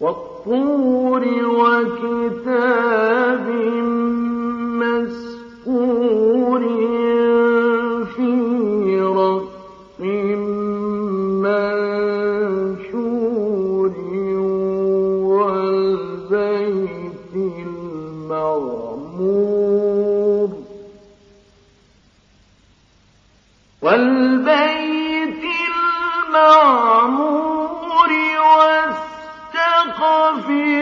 والطور وكتاب مسكور. في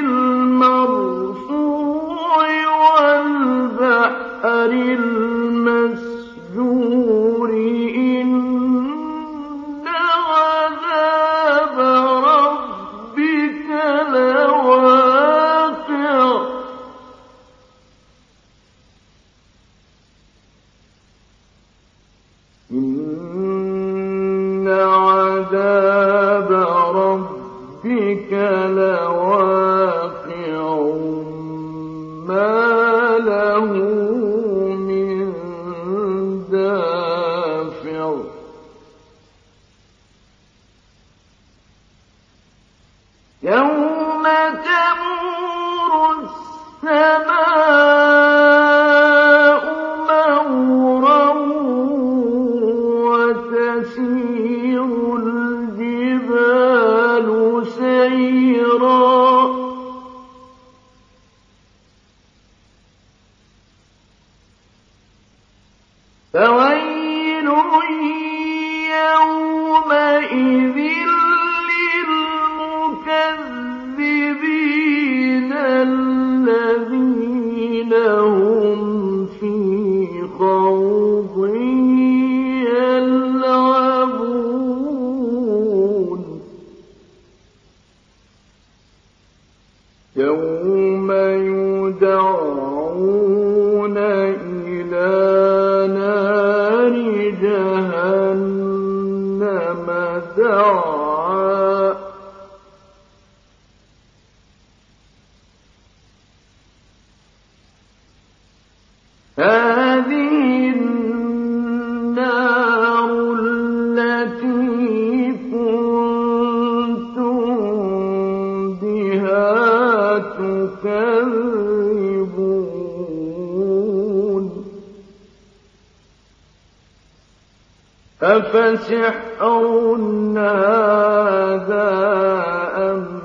فويل يومئذ أفسحر هذا أم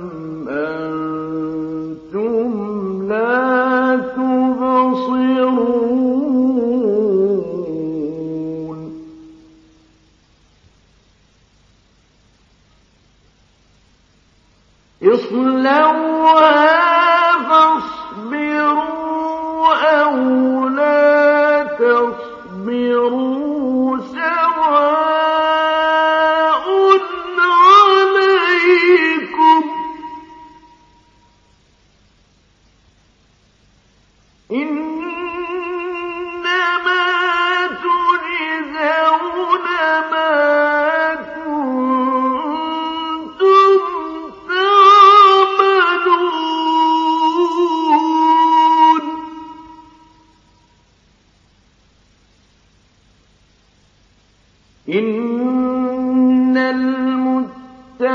إن المتقين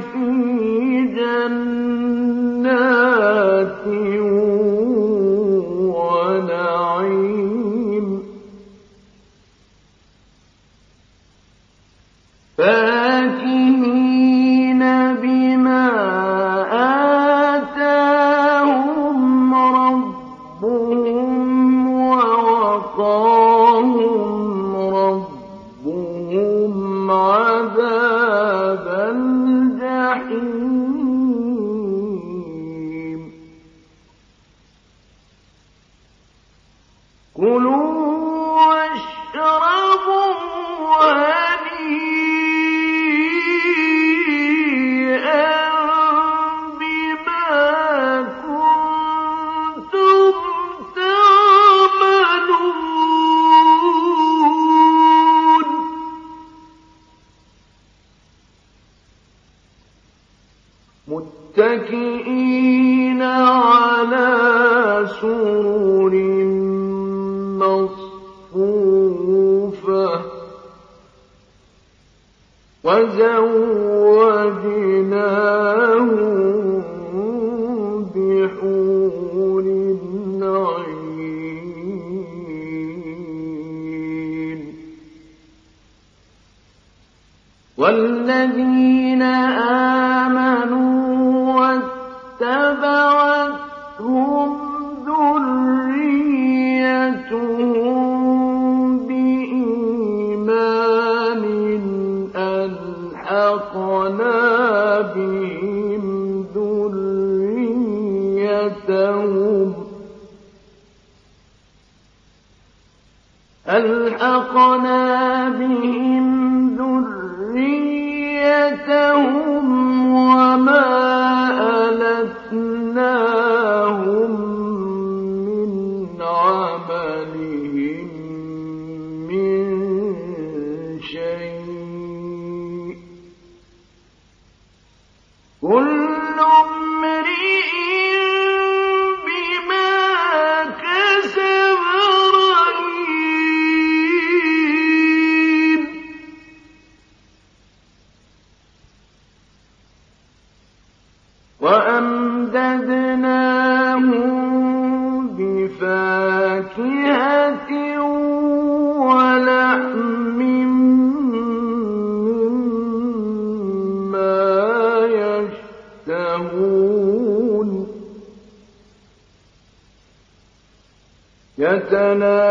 في جنات ونعيم فاكهين بما آتاهم ربهم ووقاهم متكئين على سرر مصفوفة وزوجناهم بحور عين والذين آمنوا واتبعتهم ذريتهم بإيمان ألحقنا بهم ذريتهم ألحقنا بهم ذريتهم وما ألتناهم يتنازعون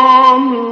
اللَّهُ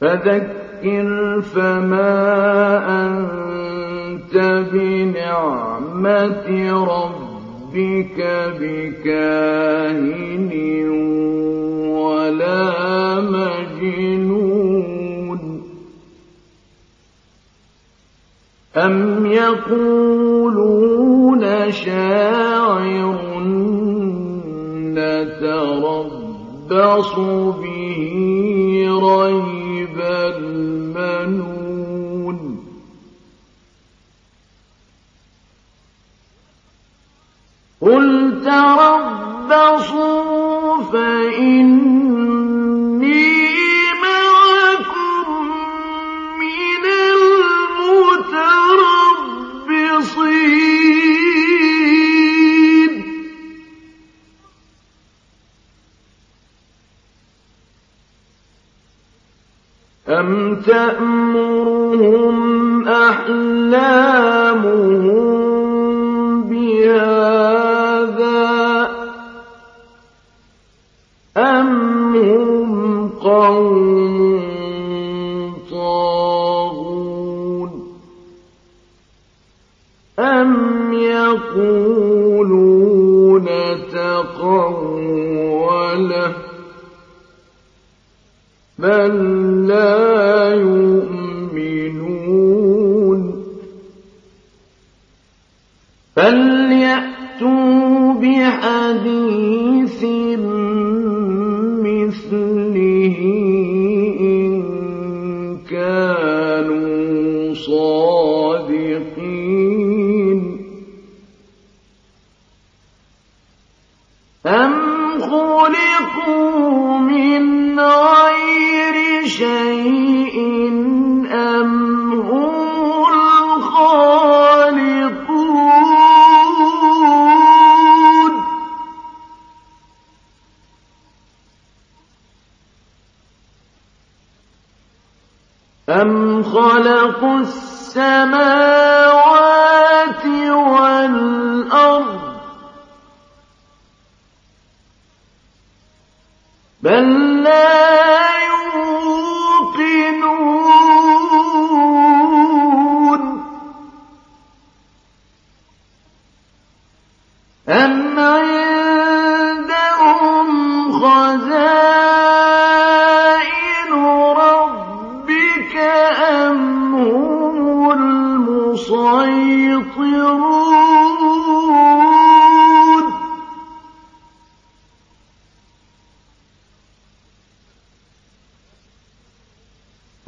فذكر فما أنت بنعمة ربك بكاهن ولا مجنون. أم يقولون شاعر نتربص به أم تأمرهم أحلامهم أم خلقوا من غير شيء أم هم الخالقون أم خلقوا السماوات بل لا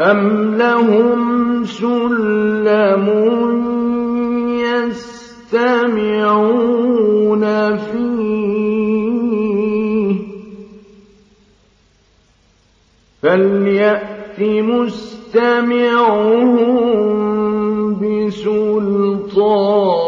أم لهم سلم يستمعون فيه فليأت مستمعهم بسلطان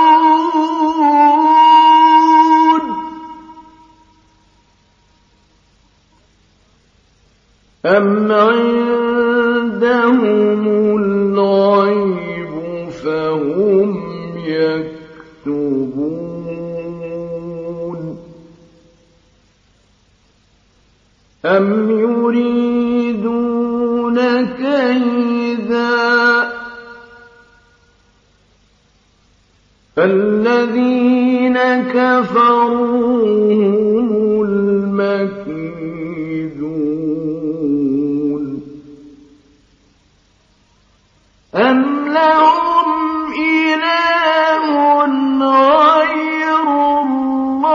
أم عندهم الغيب فهم يكتبون أم يريدون كيدا فالذين كفروا هم المكيدون أم لهم إله غير الله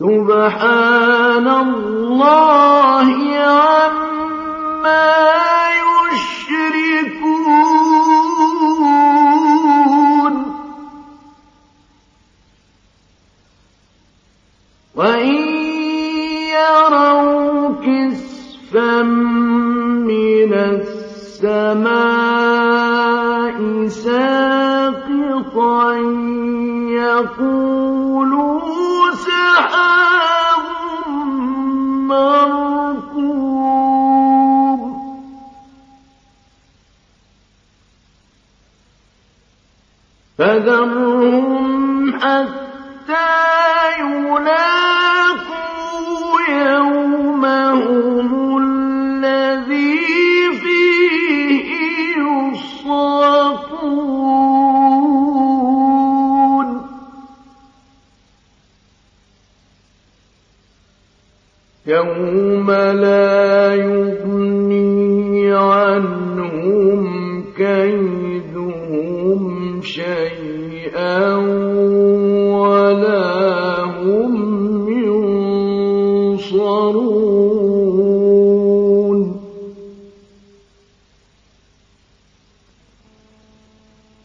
سبحان الله عما فذرهم حتى يلاقوا يومهم الذي فيه يصافون يوم لا يغني عنهم كيدهم شيئا ولا هم ينصرون.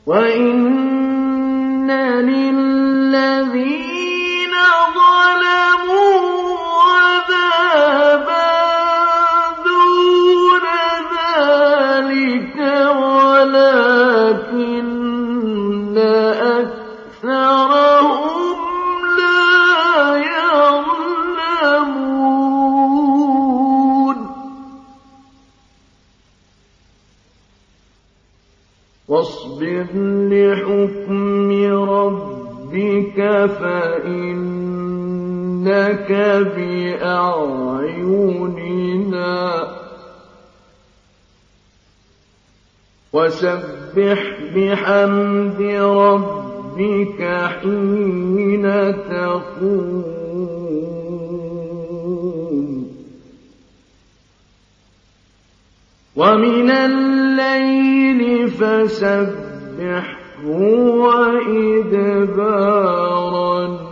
وإن للذين ظلموا عذابا دون ذلك ولكن لحكم ربك فإنك بأعيننا وسبح بحمد ربك حين تقوم. ومن الليل فسبحه وإدبار النار